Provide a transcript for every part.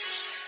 His hands.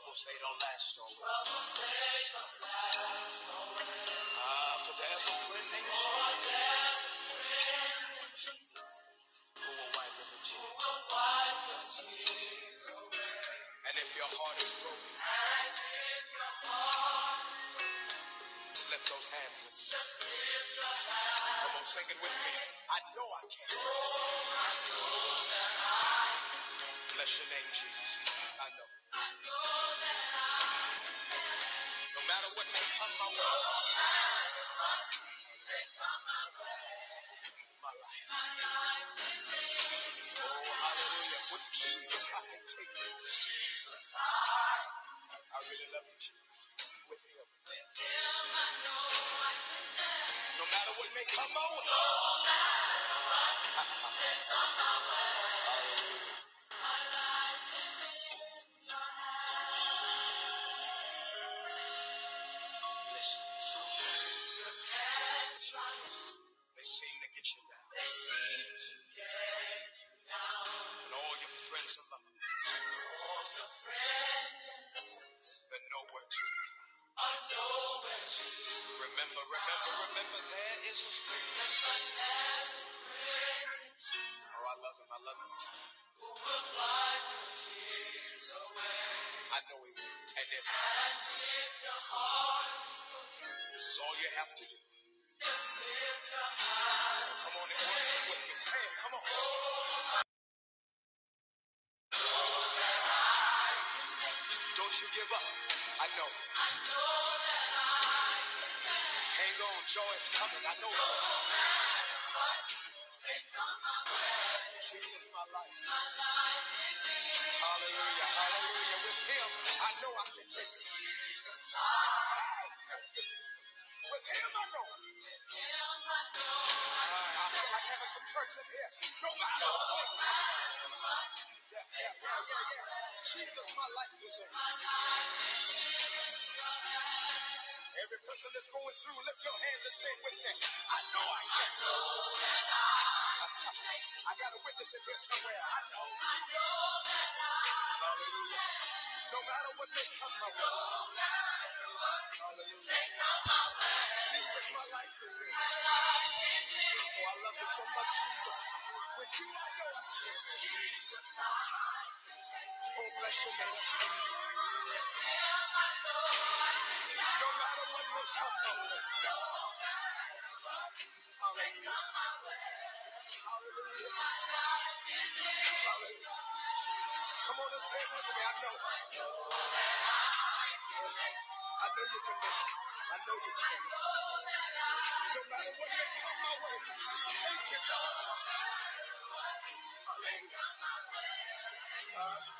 Troubles, they don't last always. Troubles they don't last always. Ah, for there's a friend For there's a friend in Jesus who will wipe every who will wipe your tears away. And if your heart is broken, And if your heart is just lift those hands and sing. Just lift your hand. Come on, sing it with me. I know I can. Bless your name, Jesus. Come my way, Oh, I love him. I love him. I know he will. And if this is all you have to do, come on and worship with me. Say it. Come on. Don't you give up. I know. I know Joy is coming. I know my way. Jesus, my life. Is Hallelujah. Hallelujah. With him, I know I can take it. Thank you, Jesus. With him, I know. I feel like having some church in here. No matter what. yeah, yeah, yeah, yeah. Jesus, my life is in. Every person that's going through, lift your hands and say it with me. I know I can. Know that I. I got a witness in here somewhere. I know. I know that I Hallelujah. No matter what may come my way. No matter what Hallelujah. may come my way. Jesus, my life is in. My life is in Oh, I love you so much, Jesus. With you, I know I can. Jesus' side. Oh, bless your name, Jesus. With him I know Come on and say it. I know. I know you can it. I know you can. No matter what come my way. Thank you. Uh, yes,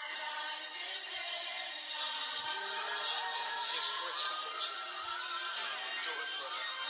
And. Do it for me.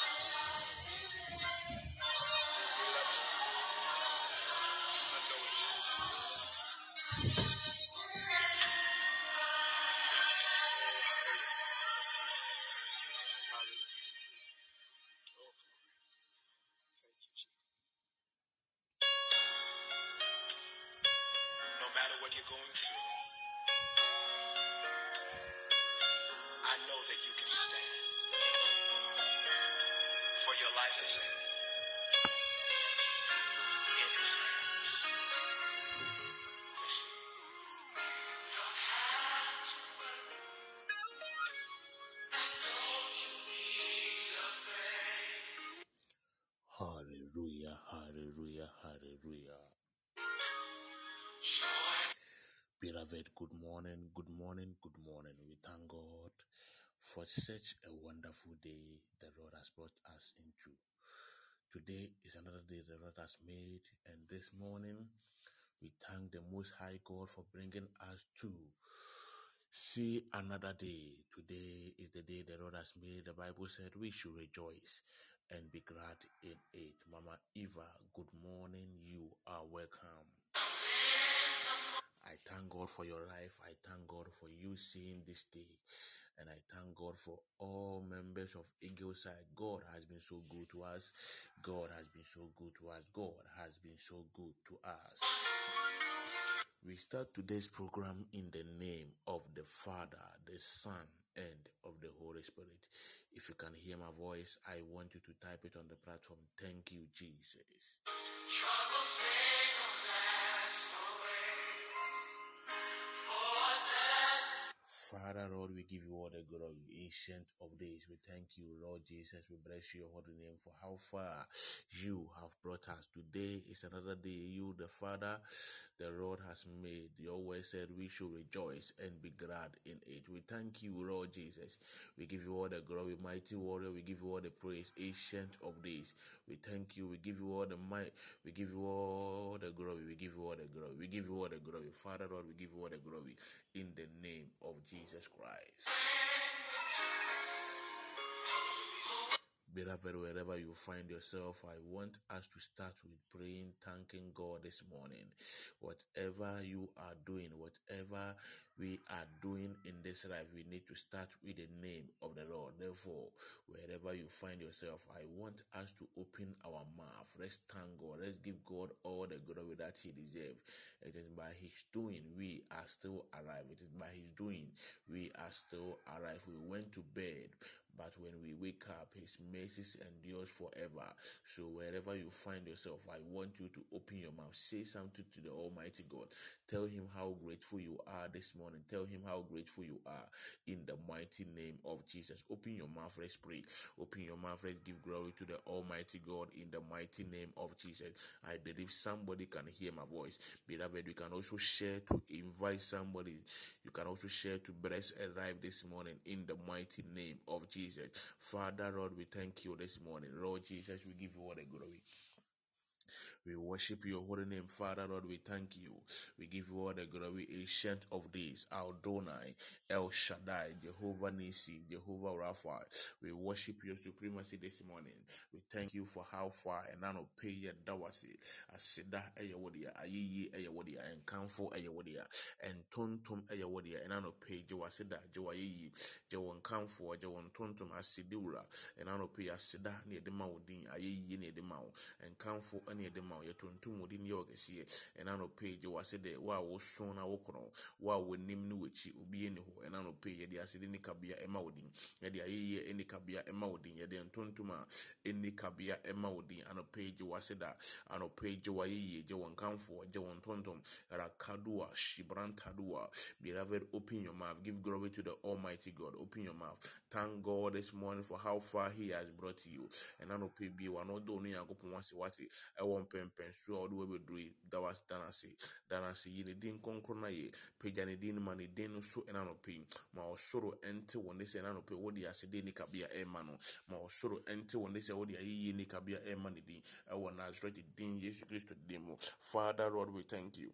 Beloved, good morning, good morning, good morning. We thank God for such a wonderful day the Lord has brought us into. Today is another day the Lord has made, and this morning we thank the Most High God for bringing us to see another day. Today is the day the Lord has made. The Bible said we should rejoice and be glad in it. Mama Eva, good morning. You are welcome. I thank God for your life. I thank God for you seeing this day. And I thank God for all members of Eagle Side. God has been so good to us. God has been so good to us. God has been so good to us. We start today's program in the name of the Father, the Son, and of the Holy Spirit. If you can hear my voice, I want you to type it on the platform. Thank you, Jesus. Father, Lord, we give you all the glory, ancient of days. We thank you, Lord Jesus. We bless your holy name for how far you have brought us. Today is another day you, the Father, the Lord has made. Your word said we should rejoice and be glad in it. We thank you, Lord Jesus. We give you all the glory, mighty warrior. We give you all the praise, ancient of days. We thank you. We give you all the might. We give you all the glory. We give you all the glory. We give you all the glory. Father, Lord, we give you all the glory in the name of Jesus Christ. Beloved, wherever you find yourself, I want us to start with praying, thanking God this morning. Whatever you are doing, whatever we are doing in this life, we need to start with the name of the Lord. Therefore, wherever you find yourself, I want us to open our mouth. Let's thank God. Let's give God all the glory that He deserves. It is by His doing we are still alive. It is by His doing we are still alive. We went to bed but when we wake up, His mercies endures forever. So wherever you find yourself, I want you to open your mouth, say something to the Almighty God. Tell Him how grateful you are this morning. Tell Him how grateful you are in the mighty name of Jesus. Open your mouth, let's pray. Open your mouth, let's give glory to the Almighty God in the mighty name of Jesus. I believe somebody can hear my voice. Beloved, you can also share to invite somebody. You can also share to bless a life this morning in the mighty name of Jesus. Father, Lord, we thank you this morning. Lord Jesus, we give you all the glory. We worship your holy name, Father Lord. We thank you. We give you all the glory, ancient of days, Adonai, El Shaddai, Jehovah Nisi, Jehovah Rapha. We worship your supremacy this morning. We thank you for how far and none pay your dawasi. Asida eya wodia, ayiyi eya wodia, and kanfo eya wodia, and tontum eya wodia, and none pay jawasida, jawayi, jawan kanfo, jawan tontum asidiura, and none pay asida near the mountain, ayiyi near the mount, and kanfo any the ma yɛ tuntum wo din yɛ ɔkɛseɛ ɛna no page wɔ ase dɛ wo a woso na wokorɔ wo a w'anim ne w'akyi obi ɛni hɔ. Ɛna no page yɛde ase de ne kabea ɛma wo din. Yɛde ayɛyie ɛni kabea ɛma wo din. Yɛde ntontom a ɛni kabea ɛma wo din. Ano page wɔ ase da. Ano page wɔ ayɛyie gye wɔn kanfoɔ gye wɔn ntontom. Rakadua shibrantadua beloved open your mouth. Give glory to the almighty god. Open your mouth. Thank god this morning for how far he has brought you. Ɛna no page bi wa no ɔdɔ ɔno yankopɔn ase wate ɛwɔ mpɛmpɛnsoɔ a ɔde wabɛduru yi da was dan ase dan ase yi ne din kronkron na yɛ pagya ne din ma ne din no so ɛna nɔpɛ yi. Ma ɔsoro ɛnte wɔ ne sɛ ɛna nɔpɛ wode asede ne kabea ɛma no. Ma ɔsoro ɛnte wɔ ne sɛ wode ayɛyie ne kabea ɛma ne din. Ɛwɔ nasaret din yesu kristo din mu. Father lord we thank you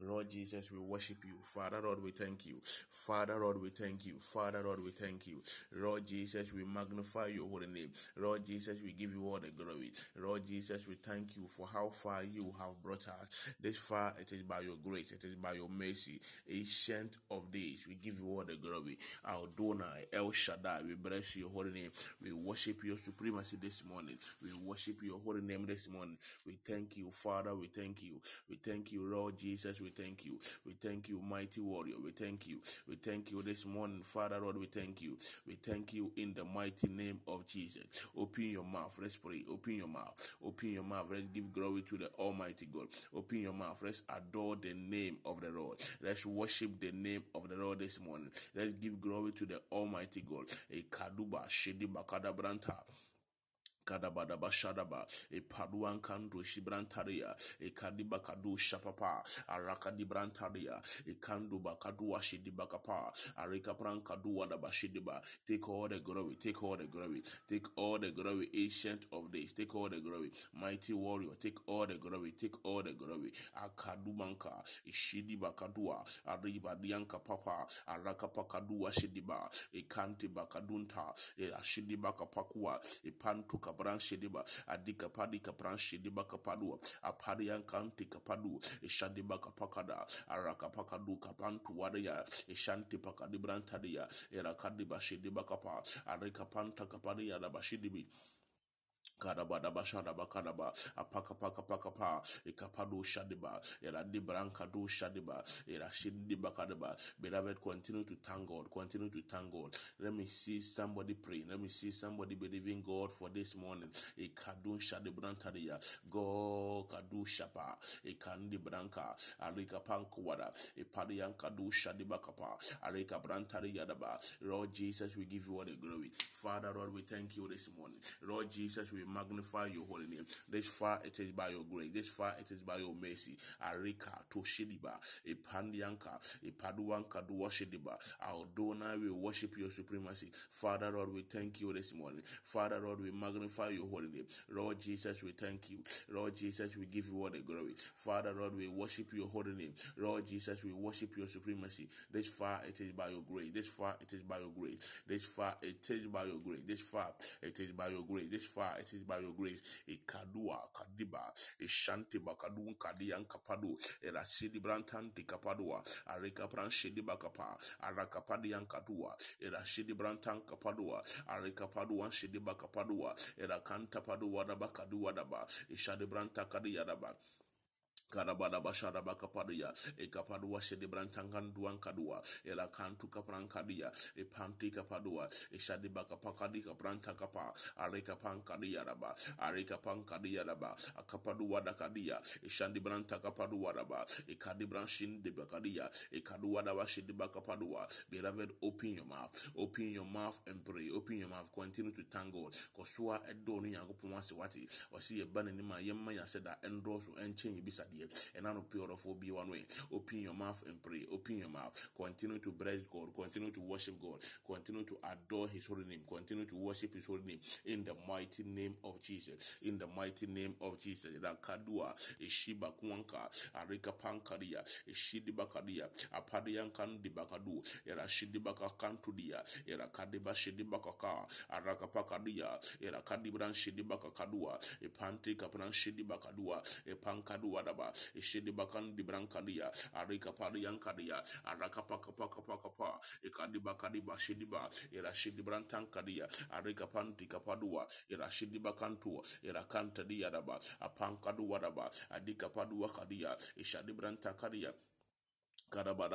Lord Jesus, we worship you. Father, Lord, we thank you. Father, Lord, we thank you. Father, Lord, we thank you. Lord Jesus, we magnify your holy name. Lord Jesus, we give you all the glory. Lord Jesus, we thank you for how far you have brought us. This far, it is by your grace, it is by your mercy. Ancient of days, we give you all the glory. Our Adonai, El Shaddai, we bless your holy name. We worship your supremacy this morning. We worship your holy name this morning. We thank you, Father. We thank you. We thank you, Lord Jesus. We thank you. We thank you, mighty warrior. We thank you. We thank you this morning, Father, Lord. We thank you. We thank you in the mighty name of Jesus. Open your mouth. Let's pray. Open your mouth. Open your mouth. Let's give glory to the Almighty God. Open your mouth. Let's adore the name of the Lord. Let's worship the name of the Lord this morning. Let's give glory to the Almighty God. A kaduba shedi bakada branta. Kadabadaba Shadaba, a Paduan Kandu Shibrantaria, a Kadiba Kadu Shapapa, Arakadi Brantaria, a Kandu Bakadua Shidibakapa, Arika Pran Kadua Daba Shidiba. Take all the glory, take all the glory, take all the glory, ancient of days, take all the glory, mighty warrior, take all the glory, take all the glory. Akadumanka, Ishidiba Kadua, Arriba Dianka Papa, Araka Pakadua Shidiba, a Kanti Bakadunta, a Shidibaka Pakua, a Pantu Kabran Shidiba, Adika Padi Kapran Shidiba Kapadua, a Padian Kanti Kapadu, a Shadiba Kapakada, Araka Pakadu Kapantu Wadaya, a Shanti Pakadibrantadia, a Rakadiba Shidiba Kapa, Arika Panta Kapadia Bashidibi. Kadabada bashada bakadaba apaka paka paka pa ikapadu shadiba ila dibranka do shadiba ila shidi bakadaba beloved continue to thank God. Continue to thank God. Let me see somebody praying. Let me see somebody believing God for this morning. Ikadun shadibrantadia go kadu shapa ikandi branka alika pankuwada ipadiyanka do shadiba kapa alika brantadia daba. Lord Jesus we give you all the glory. Father Lord we thank you this morning. Lord Jesus we magnify your holy name. This far it is by your grace. This far it is by your mercy. Arika to Shidiba, Ipandianka, Ipaduanka do Shidiba. Aldona we worship your supremacy. Father Lord, we thank you this morning. Father Lord, we magnify your holy name. Lord Jesus, we thank you. Lord Jesus, we give you all the glory. Father Lord, we worship your holy name. Lord Jesus, we worship your supremacy. This far it is by your grace. This far it is by your grace. This far it is by your grace. This far it is by your grace. This far it is by your grace. Ikadua kadiba ishanti bakadun kadiyan kapadu erasidi brantanti kapadua arika pranshidi bakapa arakapadiyan kadua erashidi brantan kapadua arika paduan shidi bakapadua erakanta padua daba kadua daba ishadi branta kadiya daba Kadabada bashada bakapadia, e kapadua shedi brantangan duan kadua, e la kantu kapran kadia, e panti kapadua, e shadi bakapakadi kapranta kapa, are kapan kadia raba, are kapan kadia raba, a kapadua da kadia, e shandi branta kapadua raba, e kadi branshin de bakadia, e kadua da shedi bakapadua. Beloved, open your mouth, open your mouth and pray, open your mouth, continue to thank God, kosua edoni yango pumasi wati, wasi ye bane nima yemma ya seda endorse enchen yibisa die and I of be one way. Open your mouth and pray. Open your mouth. Continue to bless God. Continue to worship God. Continue to adore His holy name. Continue to worship His holy name in the mighty name of Jesus. In the mighty name of Jesus. Rakadua, Ishiba Kwanka, Arika Pankaria, Ishidibakadia, Apadiankan Dibakadu, Erashidibaka Kantudia, Erakadiba Shidibakaka, Arakapakadia, Erakadibran Shidibaka Kadua, Epanti Kapran Shidibakadua, Epankadua Daba, Ishidibakan Dibrankadia, Arika Padiankadia, Arakapakapakapakapa, Ekadibakadiba Shidiba, Erashidibrantankadia, Arika Panti Kapadua, Erashidibakantua, Erakantadia Daba, Apankadua Daba, Adika Padua Kadia, Ishadibrantacadia, Kadabadaba kadaba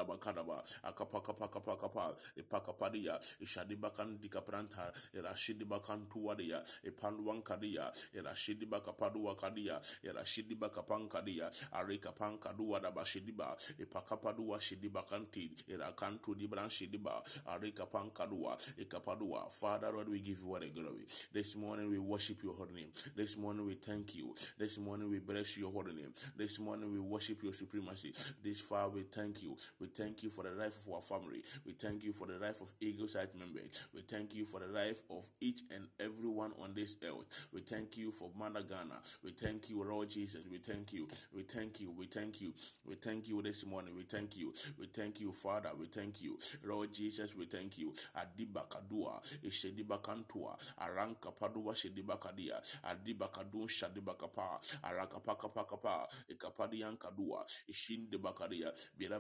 akapaka paka paka pa ipakapadia ishadibakan dikapranta irashidibakan tuwadia ipanduan kadia irashidibaka padua kadia irashidibaka pankadia arika pankadua daba shidiba ipakapadua shidibakanti irakantu dibran shidiba arika pankadua ikapadua. Father Lord we give you all the glory. This morning we worship your holy name. This morning we thank you. This morning we bless your holy name. This morning we worship your supremacy. This far we thank you we thank you for the life of our family. We thank you for the life of Eagle Site members. We thank you for the life of each and every one everyone on this earth. We thank you for Mother Ghana. We thank you, Lord Jesus. We thank you. We thank you. We thank you. We thank you this morning. We thank you. We thank you, Father. We thank you. Lord Jesus, we thank you. Adiba Kadua, Ishediba Kantua, Aranka Padua Shediba Kadia, Adiba Kadu Shadiba Kapa, Arakapaka Pakapa, Ekapadian Kadua, Ishin de Bakadia.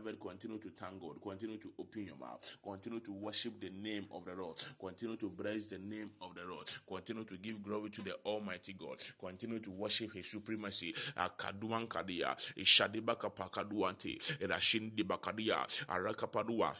Beloved, continue to thank God. Continue to open your mouth. Continue to worship the name of the Lord. Continue to praise the name of the Lord. Continue to give glory to the Almighty God. Continue to worship His supremacy. Akaduan Kadia, Ishadibaka Pakaduante, Rashindi Bakadia, Arakapadua.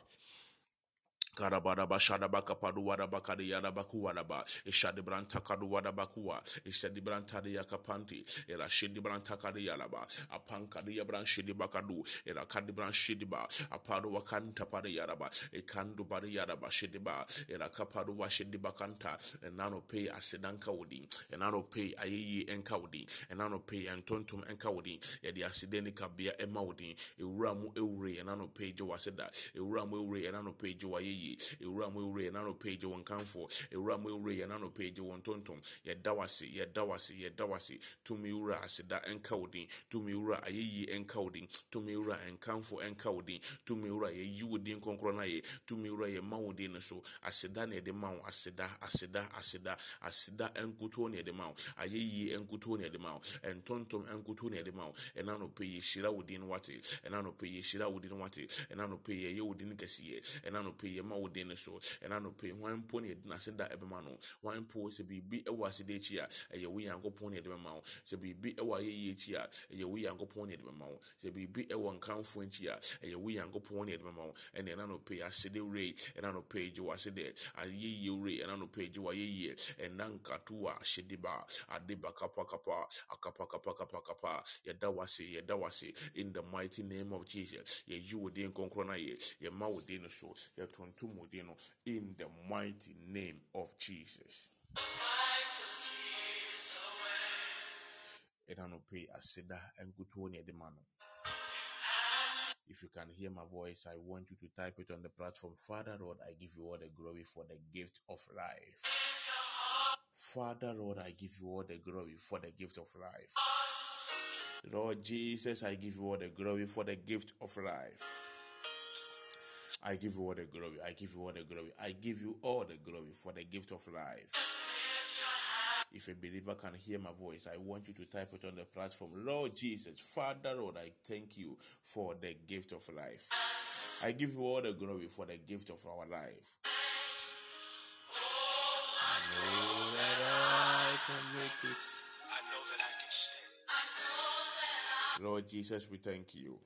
Karabadaba Shadabaka Paduwada Bakadi Yadabakuwadaba, Ishadi Branta Kaduwada Bakua, Ishadi Branta de Yakapanti, Era Shidi Branta Kadi Yalaba, Apankadi Yabran Shidi Bakadu, Era Bran Shidiba, Apadu Wakanta Padi Yaraba, Ekandu Badi Yadaba Shidiba, Era Kapadu Washidi Bakanta, and Nano Pay Asidanka Wudi, and Nano Pay Ayi Enkawudi, and Nano Pay Antontum Yadi Asidenika Bia Emaudi, Uramu Eure, and Nano Pay Joaseda, Uramu Eure, and Nano Pay Joayi. Yie ewura mu ewura yɛn ano page wɔn kanfo ewura mu ewura yɛn ano page wɔn tontom yɛda wase yɛda wase yɛda wase tumi wura aseda nka wo din tumi wura ayɛyie nka wo din tumi wura nkanfo nka wo din tumi wura yɛyi wo din kɔnkɔn na yɛ tumi wura yɛ ma wo din so aseda na yɛde ma wo aseda aseda aseda aseda nkutuo na yɛde ma wo ayɛyie nkutuo na yɛde ma wo ntontom nkutuo na yɛde ma wo ɛna no pɛ yɛhyira wo din wate ɛna pɛ yɛhyira wo din wate ɛna no yɛyɛ wo din kɛseɛ ɛna no pɛ yɛma wo din no so. Ɛna no pɛ hwan mpo na yɛde n'ase da ɛbɛma no? Hwan mpo sɛ biribi ɛwɔ aseda akyi a ɛyɛ wo nyankopɔn na yɛde bɛma wo? Sɛ biribi ɛwɔ ayɛyie akyi a ɛyɛ wo nyankopɔn na yɛde bɛma wo? Sɛ biribi ɛwɔ nkamfo akyi a ɛyɛ wo nyankopɔn na yɛde bɛma wo? Ɛna ɛna no pɛ aseda wurei ɛna no pɛ gye w'aseda ayɛyie wurei ɛna no pɛ gye w'ayɛyie ɛna nkatoa ahyediba adeba kapakapa akapakapakapakapa. Yɛda wase yɛda wase in the mighty name of jesus yɛyi wo din kɔnkɔn na yɛ yɛma wo din no so. Yɛtontom in the mighty name of jesus if you can hear my voice, I want you to type it on the platform. Father Lord, I give you all the glory for the gift of life. Father Lord, I give you all the glory for the gift of life. Lord Jesus, I give you all the glory for the gift of life. I give you all the glory. I give you all the glory. I give you all the glory for the gift of life. If a believer can hear my voice, I want you to type it on the platform. Lord Jesus, Father, Lord, I thank you for the gift of life. I give you all the glory for the gift of our life. Lord Jesus, we thank you.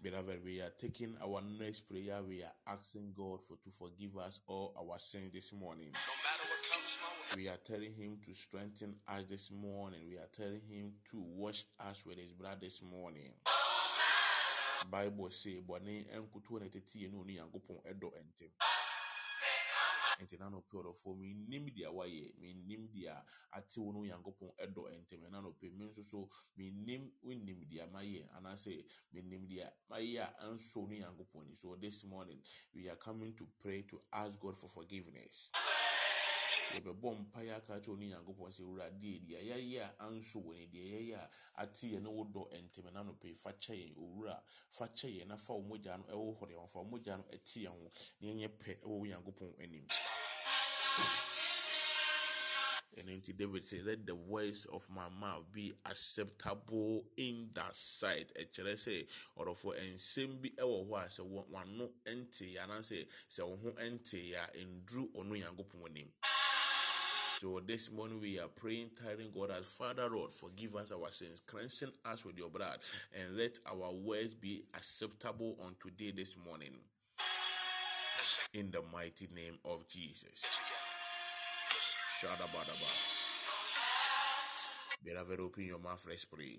Beloved, we are taking our next prayer. We are asking God for to forgive us all our sins this morning. No We are telling him to strengthen us this morning. We are telling him to wash us with his blood this morning. Bible say bɔne nkutuo na ɛtete yɛn ne ɔne Nyankopɔn ɛdɔ ntɛm. No ɔdɔfoɔ mennim deɛ wayɛ mennim deɛ ate wo ne Onyankopɔn ɛdɔ ntɛm ɛna no pɛ me nso so mennim wonnim deɛ mayɛ anaasɛ mennim deɛ mayɛ a ɛnsɔ wo ne Nyankopɔn ani. So this morning we are coming to pray to ask God for forgiveness. yɛbɛbɔ mpaeɛ aka kyerɛ ɔne nyankopɔn sɛ wurade deɛ yɛyɛ a anso wɔ ne deɛ yɛyɛ a ate yɛ ne wodɔ ntɛm na nopɛ fa kyɛ yɛn owura fa kyɛ yɛn na fa wo mogya no ɛwohore yɛn fa wo mogya no ɛte yɛn ho na yɛnyɛ pɛ ɛwɔ nyankopɔn anim ɛno nti david say let the voice of my mouth be acceptable in that sight ɛkyerɛ sɛ ɔdɔfo nsɛm bi ɛwɔ hɔ a sɛ w'ano nte anaasɛ sɛ wo ho nte a nduru ɔno nyankopɔn anim So this morning we are praying, telling God as Father Lord, forgive us our sins, cleansing us with your blood, and let our words be acceptable on today this morning. In the mighty name of Jesus. Shadabadaba. Beloved, open your mouth, let's pray.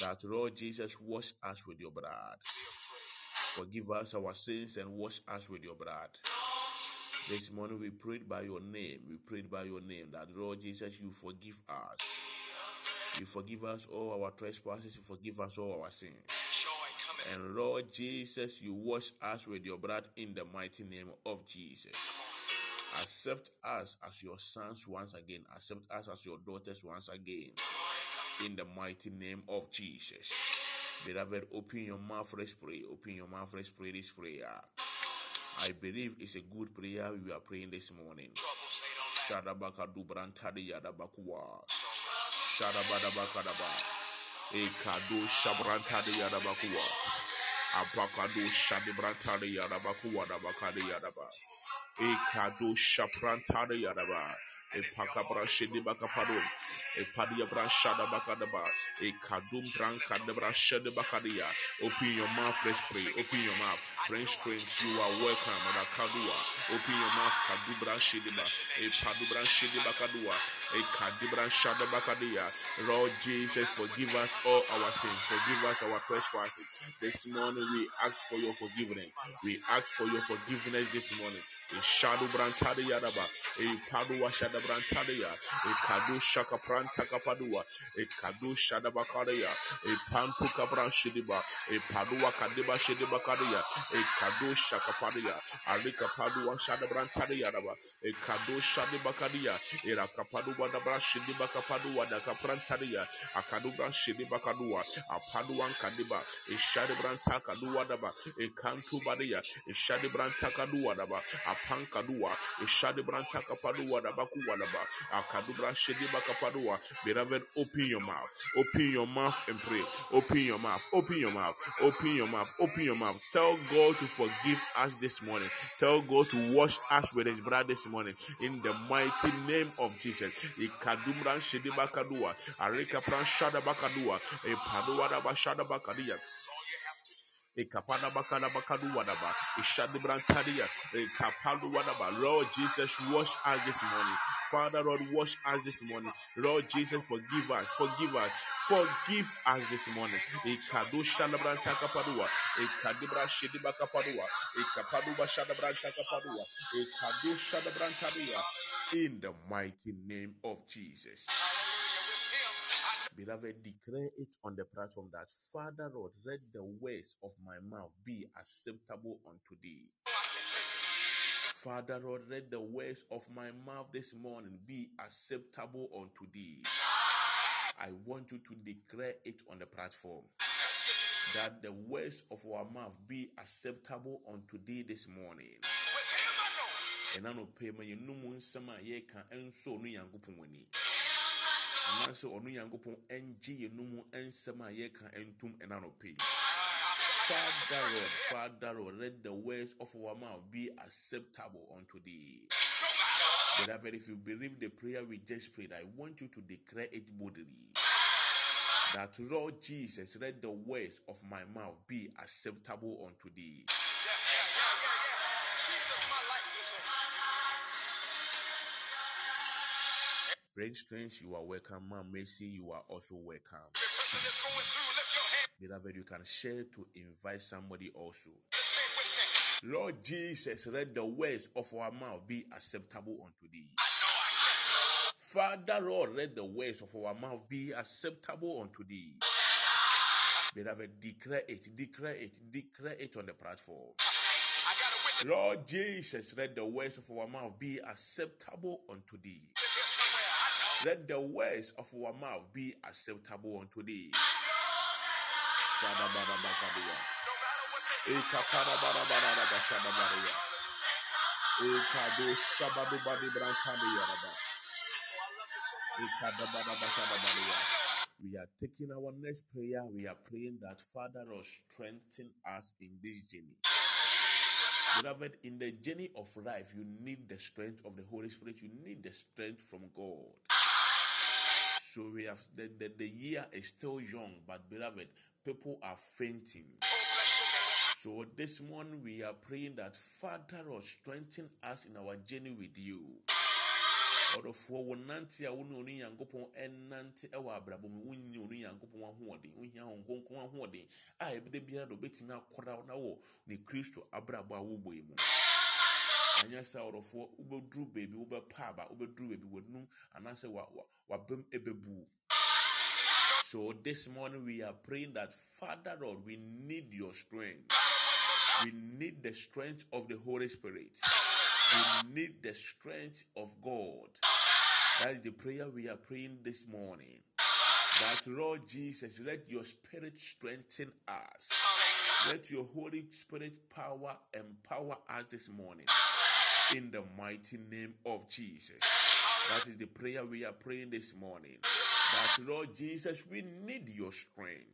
That Lord Jesus, wash us with your blood. Forgive us our sins and wash us with your blood. This morning we prayed by your name. We prayed by your name that Lord Jesus, you forgive us. You forgive us all our trespasses. You forgive us all our sins. And Lord Jesus, you wash us with your blood in the mighty name of Jesus. Accept us as your sons once again. Accept us as your daughters once again. In the mighty name of Jesus. Beloved, open your mouth, let's pray. Open your mouth, let's pray this prayer. I believe it's a good prayer we are praying this morning. Shadabaka dubrantadi yadabakuwa. Shadabadabakadaba. Ekado shabrantadi yadabakuwa. Apakado shadibrantadi yadabakuwa dabakadi yadaba. Ekado shaprantadi yadaba. Epakabra shedibakapado. Epadia brashada bakadaba. Ekadum branka debra shede bakadia. Open your mouth, let's pray. Open your mouth. Prince strength, you are welcome. Kadua. Open your mouth. Kadubra shediba. Epadubra eh, shedibakadua. Ekadibra eh, shada bakadia. Lord Jesus, forgive us all our sins. Forgive us our trespasses. This morning we ask for your forgiveness. We ask for your forgiveness this morning. Eh, Ishadu brantade yadaba. E padua shada brantade ya. E kadu shaka pranta kapadua. E kadu shada bakaria. E pantu kabran shidiba. E padua kadiba shidiba kadia. E kadu shaka padia. Alika padua shada brantade yadaba. E kadu shadi bakadia. E rakapadu wada bra shidiba kapadua da kaprantade ya. Akadu bran shidiba kadua. Apaduan kadiba. E shadi branta kadua daba. E kantu badia. E shadi branta kadua daba. Apankadua, Ishadi Brantaka Padua, Dabakuwa Daba, Akadubra Shediba Kapadua. Beloved, open your mouth, open your mouth and pray. Open your mouth, open your mouth, open your mouth, open your mouth. Tell God to forgive us this morning. Tell God to wash us with his blood this morning. In the mighty name of Jesus. Ikadumran. Arika Pran Shada Bakadua, Epadua Daba Shada Bakadia. Ekapada bakada bakadu wadaba. Ishadi brantadia. Ekapadu wadaba. Lord Jesus, wash us this morning. Father, Lord, wash us this morning. Lord Jesus, forgive us. Forgive us. Forgive us this morning. Ekadu shalabranta kapadua. Ekadibra shidiba kapadua. Ekapaduba shadabranta kapadua. Ekadu shadabrantadia. In the mighty name of Jesus. Beloved, declare it on the platform that Father Lord, let the words of my mouth be acceptable unto thee. Father Lord, let the words of my mouth this morning be acceptable unto thee. I want you to declare it on the platform that the words of our mouth be acceptable unto thee this morning. And I know payment you no ye can and so no yankupon wani. Anaasɛ ɔno nyankopɔn ɛngye yɛn mu nsɛm a yɛka ntum ɛna no pay. Father Lord, Father Lord, let the words of our mouth be acceptable unto thee. Beloved, if you believe the prayer we just prayed, I want you to declare it boldly. That Lord Jesus, let the words of my mouth be acceptable unto thee. Brain Strength, you are welcome. Mom Mercy, you are also welcome. Beloved, you can share to invite somebody also. Lord Jesus, let the words of our mouth be acceptable unto thee. Father, Lord, let the words of our mouth be acceptable unto thee. Beloved, declare it, declare it, declare it on the platform. Lord Jesus, let the words of our mouth be acceptable unto thee. Let the words of our mouth be acceptable unto thee. We are taking our next prayer. We are praying that Father will strengthen us in this journey. Beloved, in the journey of life, you need the strength of the Holy Spirit. You need the strength from God. So we have the, the, the year is still young, but beloved, people are fainting. So this morning we are praying that Father will strengthen us in our journey with you. ɔdɔfoɔ wo nante a wo ne ɔno nyankopɔn ɛnante ɛwɔ abrabɔ mu wonni ɔno nyankopɔn ahoɔden wohia ho nkonkron ahoɔden a ɛbɛda biara da wobɛtumi akɔda na wɔ ne kristo abrabɔ a wobɔ mu anyɛ sɛ ɔdɔfoɔ wobɛduru baabi wobɛpa aba wobɛduru baabi w'anum anaasɛ wa- wa- w'abam ɛbɛbu so this morning we are praying that father lord we need your strength we need the strength of the holy spirit We need the strength of God. That is the prayer we are praying this morning. That Lord Jesus, let your spirit strengthen us. Let your Holy Spirit power empower us this morning. In the mighty name of Jesus. That is the prayer we are praying this morning. That Lord Jesus, we need your strength.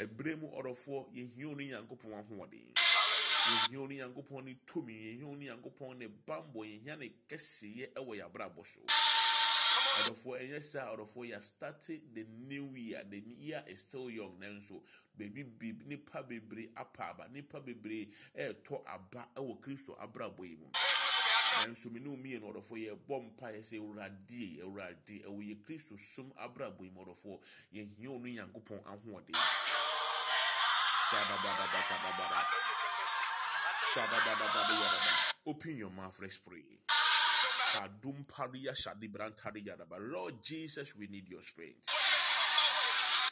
Ɛberɛ mu ɔdɔfoɔ yɛhia wo ne nyankopɔn ahoɔden yɛhia wo ne nyankopɔn ne tumi yɛhia wo ne nyankopɔn ne bambɔ yɛhia ne kɛseyɛ ɛwɔ yɛabrabɔ so ɔdɔfoɔ ɛnyɛ saa ɔdɔfoɔ yɛ starte the new year the year is still young nanso baabi bi nipa bebree apa aba nipa bebree ɛɛtɔ aba ɛwɔ kristo abrabɔ yi mu nanso me ne wo mmienu ɔdɔfoɔ yɛbɔ mpa yɛ sɛ awurade awurade ɛwɔ yɛ kristo som abrabɔ yi mu ɔdɔfoɔ yɛhia wo no nyankopɔn ahoɔden Shadabadabakadabada. Shadabadabadayadaba. Open your mouth, let's pray. Lord Jesus, we need your strength.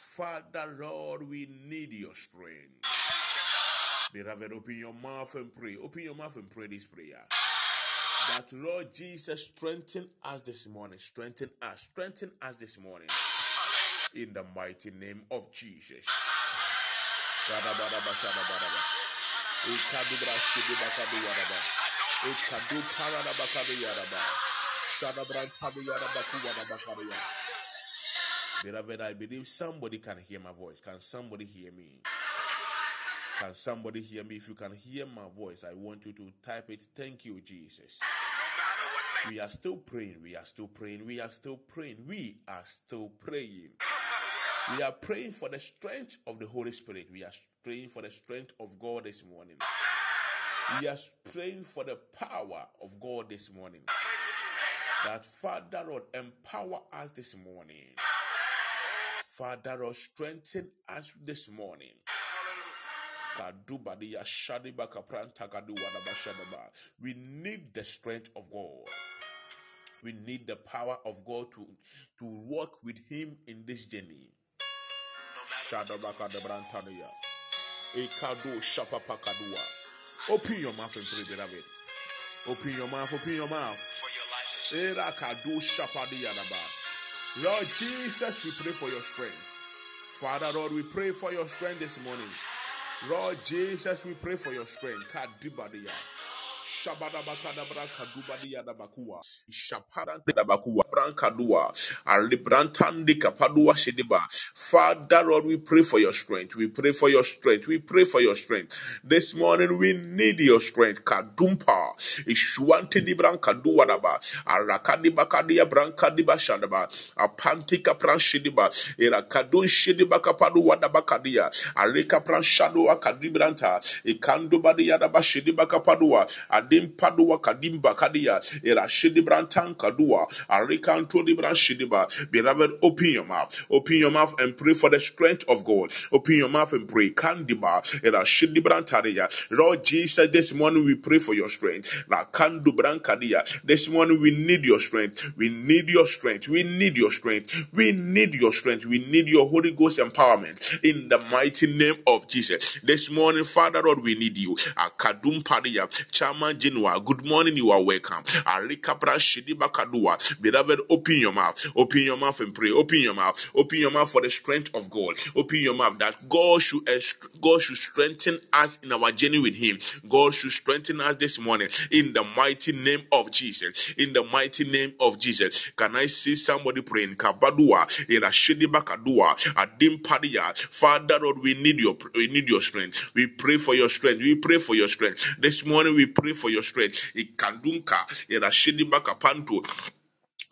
Father, Lord, we need your strength. Beloved, open your mouth and pray. Open your mouth and pray this prayer. That Lord Jesus, strengthen us this morning. Strengthen us. Strengthen us this morning. In the mighty name of Jesus. Yadabaku wadabakadu yadaba. Beloved, I believe somebody can hear my voice. Can somebody hear me? Can somebody hear me? If you can hear my voice, I want you to type it. Thank you, Jesus. We are still praying. We are still praying. We are still praying. We are still praying. We are praying for the strength of the Holy Spirit. We are praying for the strength of God this morning. We are praying for the power of God this morning. That Father Lord empower us this morning. Father Lord strengthen us this morning. We need the strength of God. We need the power of God to, to walk with Him in this journey. Open your mouth and pray, beloved. Open your mouth, open your mouth. Lord Jesus, we pray for your strength. Father, Lord, we pray for your strength this morning. Lord Jesus, we pray for your strength. Shabadabakadabra kadubadiya dabakua. Shaparante dabakua. Brankadua. Alibrantandi kapadua shediba. Father, Lord, we pray for your strength. We pray for your strength. We pray for your strength. This morning we need your strength. Kadumpa. Ishuante di brankadua daba. Arakadi bakadia brankadiba shadaba. Apantika pranshediba. Irakadun shediba kapadu wadabakadia. Arika pranshadu akadibranta. Ikandu badia daba shediba kapadua. Adim padua kadimba kadia. Irashedibrantan kadua. Arikanto dibran shediba. Beloved, open your mouth. Open your mouth and pray for the strength of God. Open your mouth and pray. Kandiba. Irashedibrantaria. Lord Jesus, this morning we pray for your strength. La kandu brankadia. This morning we need your strength. We need your strength. We need your strength. We need your strength. We need your Holy Ghost empowerment in the mighty name of Jesus. This morning, Father Lord, we need you. Akadum Padia, Chama Good morning, you are welcome. Alikapra Shidiba Kadua. Beloved, open your mouth. Open your mouth and pray. Open your mouth. Open your mouth for the strength of God. Open your mouth that God should eh, God should strengthen us in our journey with Him. God should strengthen us this morning in the mighty name of Jesus. In the mighty name of Jesus. Can I see somebody praying? Kabadua, Irashidiba Kadua, Adim Padia. Father Lord, we need your we need your strength. We pray for your strength. We pray for your strength. This morning we pray for your strength. Ikandunka, Irashidiba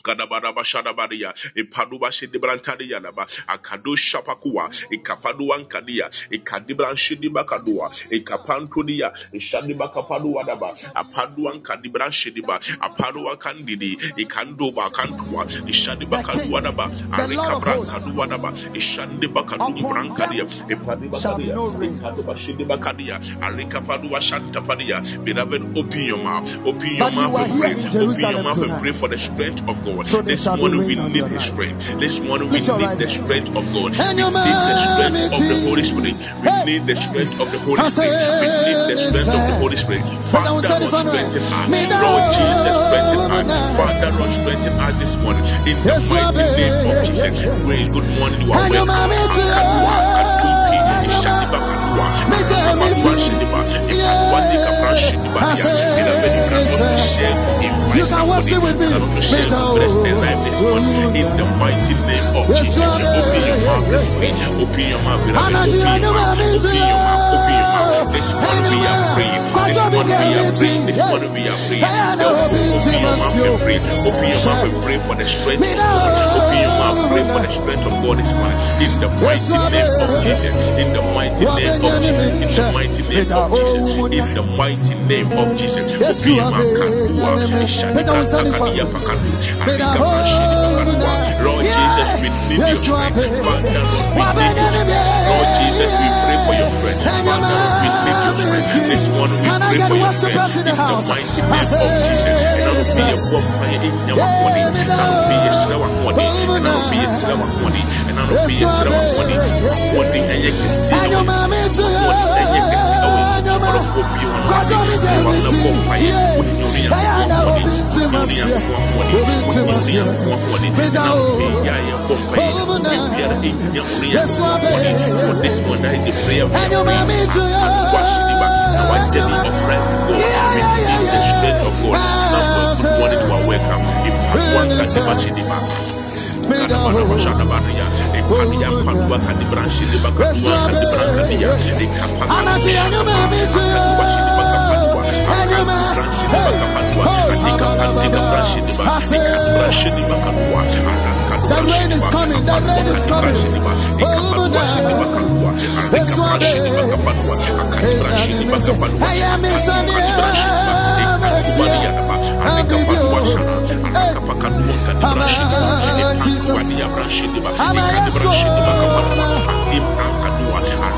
Kapanto. Kadabadaba Shadabadia, Ipaduba Shidibrantadia, Akadu Shapakua, Ikapaduan Kadia, Ikadibran Shidibakadua, Ikapantudia, Ishadibakapadua Daba, Apaduan Kadibran Shidiba, Apadua Kandidi, Ikanduba Kantua, Ishadibakadua Daba, Arikabran Kadua Daba, Ishadibakadum Brankadia, Ipadibakadia, Ikaduba Shidibakadia, Arikapadua Shantapadia. Beloved, open your mouth, open your mouth and pray, open your mouth and pray for the strength of God. God. So This morning we need His strength. This morning we need right the strength of God. We need the strength of the Holy Spirit. We need the strength of the Holy Spirit. We need the strength of the. Holy Spirit. Father, Lord, say the final strengthen us. Lord Jesus, strengthen us. Father, Lord, strengthen us this morning. In the mighty name of Jesus. Praise. Good morning. You are welcome. mammy too. Akadua, Adupi, And your Ishaniba, Kadua, Me too, me Akapakwa, too. Shiniba, Yeah. Ipakwa, Dikapra, Shiniba, I Dia. In a minute, you can also say, share to invite You can somebody. worship with You can also share Me to too. bless their life this morning. In the mighty name of Yes, Jesus. Open your mouth this morning. Open your mouth. And Open your and mouth. Open your mouth. Open your mouth. This And morning your we are mammy. praying. Quite This a big morning we are everything. praying. This Yeah. morning we are praying. And I Therefore, will be open your mouth and pray. Open your mouth and pray for the strength Me of God. Open your mouth, pray for the down. strength of God this morning. In the mighty name of Jesus. In the mighty name of Jesus. In the mighty name of Jesus. In the mighty name of Jesus. Open your mouth. Kadua. Ishani Peter was standing for Kakadia. Pakadu. Me Arika down. Brashidi Pakadua. Lord Jesus, we need your strength. Father, we need your. Lord Jesus, we pray for your. And your Father, we need your strength. This morning we pray for your strength. in the mighty name of Jesus. And I will be a vampire in Yamakoni. And I will be a slower money. And I will be a slower money. And I will be a slower money. Money and you can see And your too. Money and you can see And your Ọ̀rọ̀ mommy. fún obi wọn God wọ́n told me ní they wọ́n will lọ see. bọ̀ mpaeɛ Yeah. wọ́n ní orí They are now àkókò being wọ́n ní orí Timothy. àkókò Will be wọ́n ní orí Timothy. àkókò Better náà pè é yá yẹ bọ̀ mpaeɛ ní nah. obiara ɛnya orí Yes, Lord. for this one that prayer we your are mommy praying too. Akwasidiba, now I tell you of right God Yeah, we yeah, yeah, need the strength of God good morning you are welcome in Padua Yes, sir. Kadiba Shidiba Me down. Anati and your Oh, I The rain is coming, the rain is coming. Oh, no. Yes, Lord. Hey, I'm in Sunny.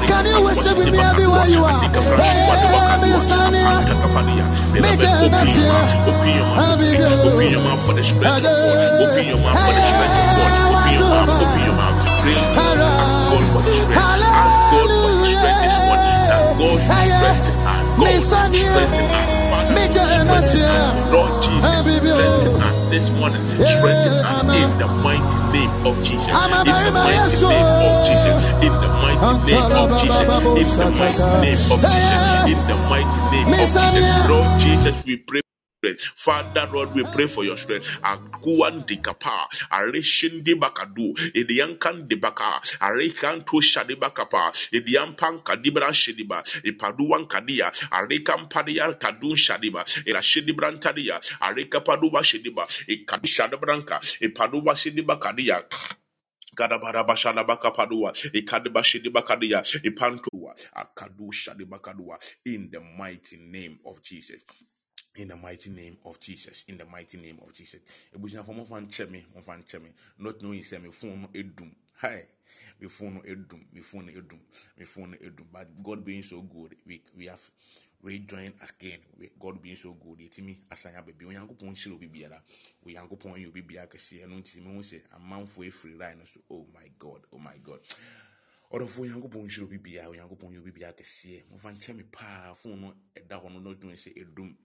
Can you worship with me everywhere you are? Hey, Sunny. Open your mouth. Open strengthen us this morning. Strengthen us in the mighty name of Jesus. In the mighty name of Jesus. In the mighty name of Jesus. In the mighty name of Jesus. In the mighty name of Jesus. Lord Jesus, we pray. Father Lord, we pray for your strength. Akuan di kapa, areshin di bakadu, idiankan di baka, arekan to shadi bakapa, idiampan kadibra shidiba, ipaduan kadia, arekan padia kadun shadiba, ila shidibran tadia, areka paduba shidiba, ikadi shadabranka, ipaduba shidiba kadia. In the mighty name of Jesus in the mighty name of Jesus. In the mighty name of Jesus. Ebusina for mo fan cheme, mo fan cheme. Not knowing say me no edum. Hi. Me phone edum, me phone edum, me no edum. But God being so good, we we have rejoined again. We, God being so good. Yet me asanya baby. We yanko pon shilo bibi ara. We yanko pon you bibi akasi. Eno nti me say a man for a free right now. So oh my God, oh my God. ɔdɔfo onyankopɔn nhyira obi biara onyankopɔn yɛ obi biara kɛseɛ mofa nkyɛ me paa fon no ɛda hɔ no na ɔdwene sɛ ɛdum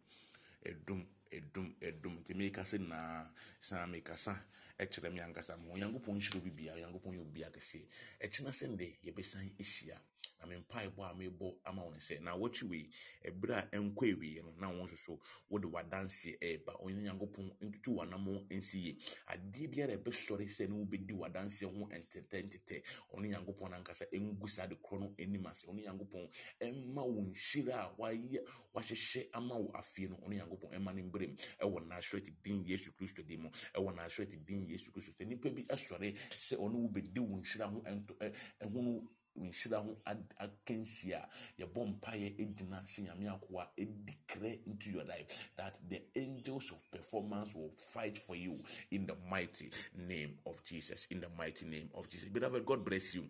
ɛdum ɛdum ɛdum nti mekasa nyinaa saa mekasa ɛkyerɛ me ankasa ma onyankopɔn nhyira obi biara onyankopɔn yɛ obi biara kɛseɛ ɛkyena sɛ ndɛ yɛbɛsan ahyia na me mpaebɔ a mebɔ ama wo no sɛ na wɔtwe wei ɛberɛ a ɛnkɔ awieɛ no na wo nso so wode w'adanseɛ ɛɛba. Ɔne nyankopɔn ntutu w'anammɔ nsi yie. Adeɛ biara ɛbɛsɔre sɛ ne wobɛdi w'adanseɛ ho ntɛtɛntɛtɛ ɔne nyankopɔn no ankasa ɛngu saa de korɔ no anim ase. Ɔne nyankopɔn ɛmma wo nhyira a wayɛ wahyehyɛ ama wo afie no. Ɔne nyankopɔn ɛma no mbrɛm ɛwɔ nasarete din yesu kristo din mu. Ɛwɔ nasarete din yesu kristo. Sɛ nnipa bi ɛsɔre sɛ ɔne wo bɛdi wo nhyira ho ɛho nhyira ho akansi yɛbɔ mpaeɛ gyina sɛ nyame akoa declare into your life that the angels of performance will fight for you in the mighty name of jesus in the mighty name of jesus. Beloved god bless you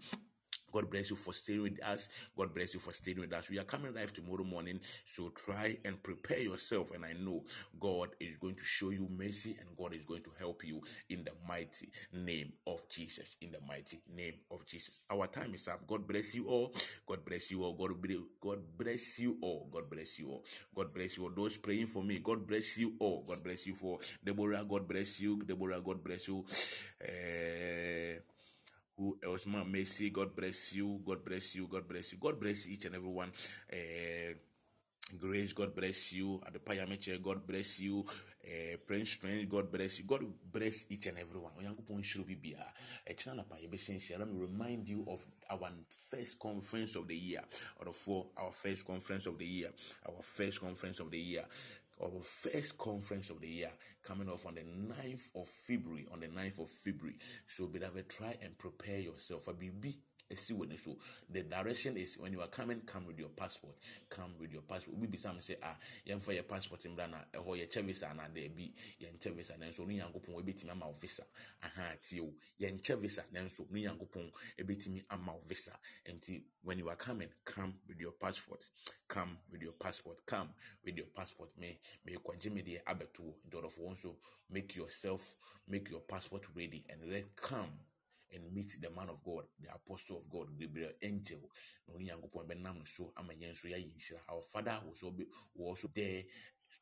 God bless you for staying with us. God bless you for staying with us. We are coming live tomorrow morning, so try and prepare yourself. And I know God is going to show you mercy and God is going to help you in the mighty name of Jesus. In the mighty name of Jesus. Our time is up. God bless you all. God bless you all. God, be- God bless you all. God bless you all. God bless you all. Those praying for me, God bless you all. God bless you for Deborah. God bless you. Deborah, God bless you. Eh, who else? Ma Mercy, God bless you. God bless you. God bless you. God bless each and everyone. Uh, Grace, God bless you. At the Payameche, God bless you. Uh, Prince Strange, God bless you. God bless each and everyone. Anapa yɛbɛhyɛ nhyia. Let me remind you of our first conference of the year. Or for our first conference of the year. Our first conference of the year. Our first conference of the year coming off on the 9th of February. On the 9th of February. So, beloved, try and prepare yourself. A BB see when so. The direction is when you are coming come with your passport. Come with your passport. Obi bisa me say ah yɛmfa yɛ passport mbra na ɛhɔ yɛkyɛ visa na da bi yɛnkyɛ visa. Nanso no nyankopɔn ebɛtumi ama wo visa. Aha tie o yɛnkyɛ visa. Nanso no nyankopɔn ebɛtumi ama wo visa. Nti when you are coming come with your passport. Come with your passport. Come with your passport. Me me kwagye me deɛ abɛto ɔdɔfo wɔn nso make yourself make your passport ready and then come and meet the man of God, the apostle of God, Gabriel angel. Na ɔne Nyankopɔn bɛnam no so ama yɛayɛ nhyira. Our father was also, also there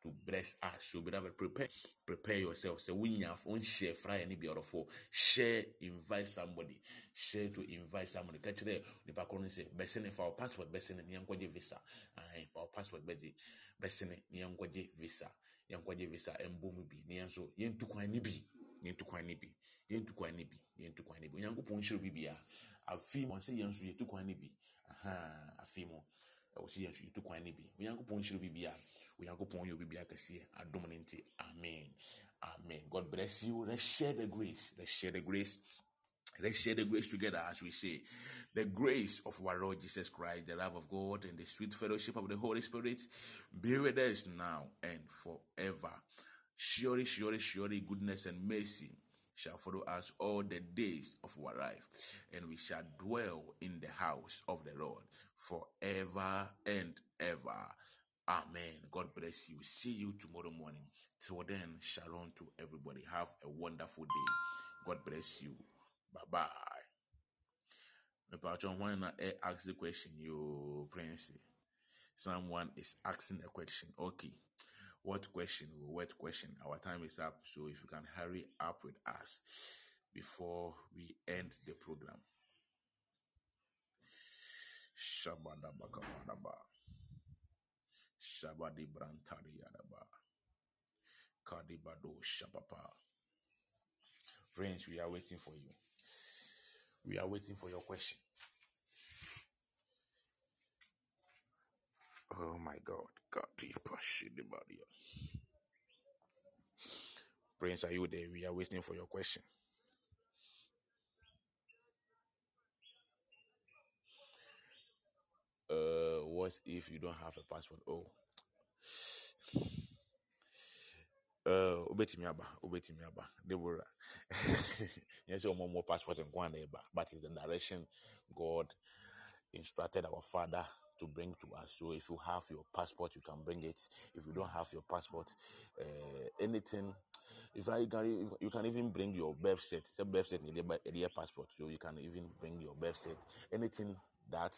to bless us. So beloved, prepare, prepare yourself. So when you have on share fry any be of share, invite somebody, share to invite somebody. Catch there, the background say, Bessene for our passport, Bessene, Nyankwaje visa. Aye, for our passport, Betty, Bessene, Nyankwaje visa. Nyankwaje visa, and boom be, Nyanso, Yentu Kwai Nibi, Yentu Kwai Nibi yɛntu kwan no bi yɛntu kwan no bi onyankopɔn nhyɛ obi bia afei mu sɛ yɛn nso yɛtu kwan no bi aha afei mu ɛwɔ sɛ yɛn nso yɛtu kwan no bi onyankopɔn nhyɛ obi bia onyankopɔn yɛ obi bia kɛseɛ adom no nti amen. Amen. God bless you. Let's share the grace. Let's share the grace. Let's share the grace together as we say, the grace of our Lord Jesus Christ, the love of God, and the sweet fellowship of the Holy Spirit be with us now and forever. Surely, surely, surely, goodness and mercy shall follow us all the days of our life, and we shall dwell in the house of the Lord forever and ever. Amen. God bless you. See you tomorrow morning. Till then, shalom to everybody. Have a wonderful day. God bless you. Bye bye. Mepacho, when I ask the question, you Prince, someone is asking a question. Okay. What question? What question? Our time is up. So if you can hurry up with us before we end the program. Shabadi brantari yadaba. Kadibado shabapa. Friends, we are waiting for you. We are waiting for your question. Oh my God. God, Prince, are you there? We are waiting for your question. Uh, what if you don't have a passport? Oh, uh, obetimi aba, obetimi aba. Deborah. yes, your mom more passport and go but it's the direction God instructed our father to bring to us. So if you have your passport, you can bring it. If you don't have your passport, uh, anything. If I can, you can even bring your birth. It's a birth a year passport. So you can even bring your birth cert. Anything that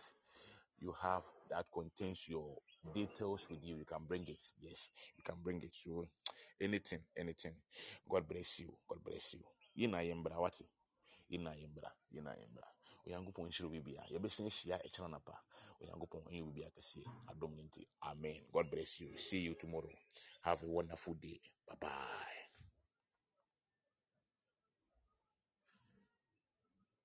you have that contains your details with you, you can bring it. Yes, you can bring it. So anything, anything. God bless you. God bless you. Yina yembra wati. Yina yembra. Yina yembra. Onyankopɔn nhyira obi bia. Yɛbɛsan ahyia ɛkyerɛ napa onyankopɔn ɛnyɛ obi bia kɛseɛ adom no nti amen. God bless you. See you tomorrow. Have a wonderful day. Bye bye